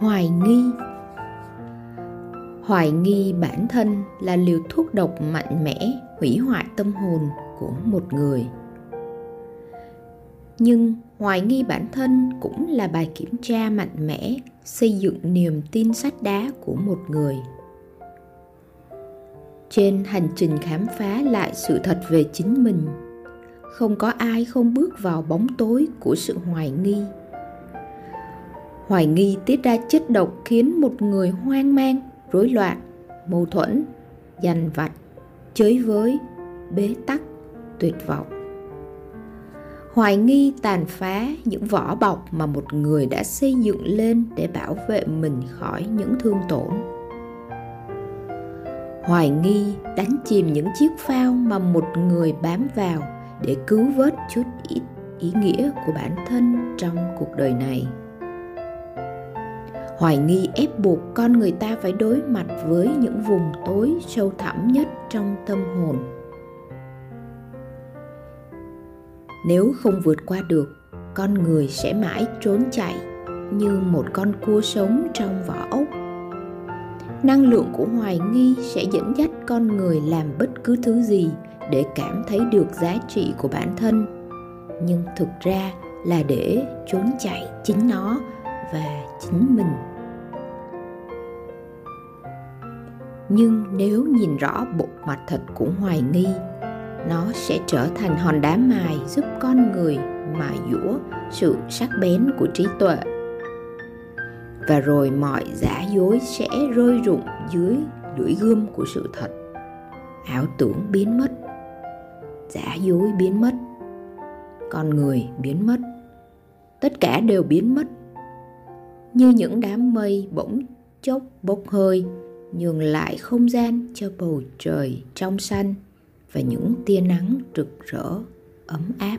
hoài nghi. Hoài nghi bản thân là liều thuốc độc mạnh mẽ hủy hoại tâm hồn của một người. Nhưng hoài nghi bản thân cũng là bài kiểm tra mạnh mẽ xây dựng niềm tin sắt đá của một người. Trên hành trình khám phá lại sự thật về chính mình, không có ai không bước vào bóng tối của sự hoài nghi hoài nghi tiết ra chất độc khiến một người hoang mang, rối loạn, mâu thuẫn, dằn vặt, chới với, bế tắc, tuyệt vọng. Hoài nghi tàn phá những vỏ bọc mà một người đã xây dựng lên để bảo vệ mình khỏi những thương tổn. Hoài nghi đánh chìm những chiếc phao mà một người bám vào để cứu vớt chút ít ý nghĩa của bản thân trong cuộc đời này hoài nghi ép buộc con người ta phải đối mặt với những vùng tối sâu thẳm nhất trong tâm hồn. Nếu không vượt qua được, con người sẽ mãi trốn chạy như một con cua sống trong vỏ ốc. Năng lượng của hoài nghi sẽ dẫn dắt con người làm bất cứ thứ gì để cảm thấy được giá trị của bản thân. Nhưng thực ra là để trốn chạy chính nó và chính mình. Nhưng nếu nhìn rõ bộ mặt thật của hoài nghi, nó sẽ trở thành hòn đá mài giúp con người mài dũa sự sắc bén của trí tuệ. Và rồi mọi giả dối sẽ rơi rụng dưới lưỡi gươm của sự thật. Ảo tưởng biến mất. Giả dối biến mất. Con người biến mất. Tất cả đều biến mất. Như những đám mây bỗng chốc bốc hơi nhường lại không gian cho bầu trời trong xanh và những tia nắng rực rỡ, ấm áp.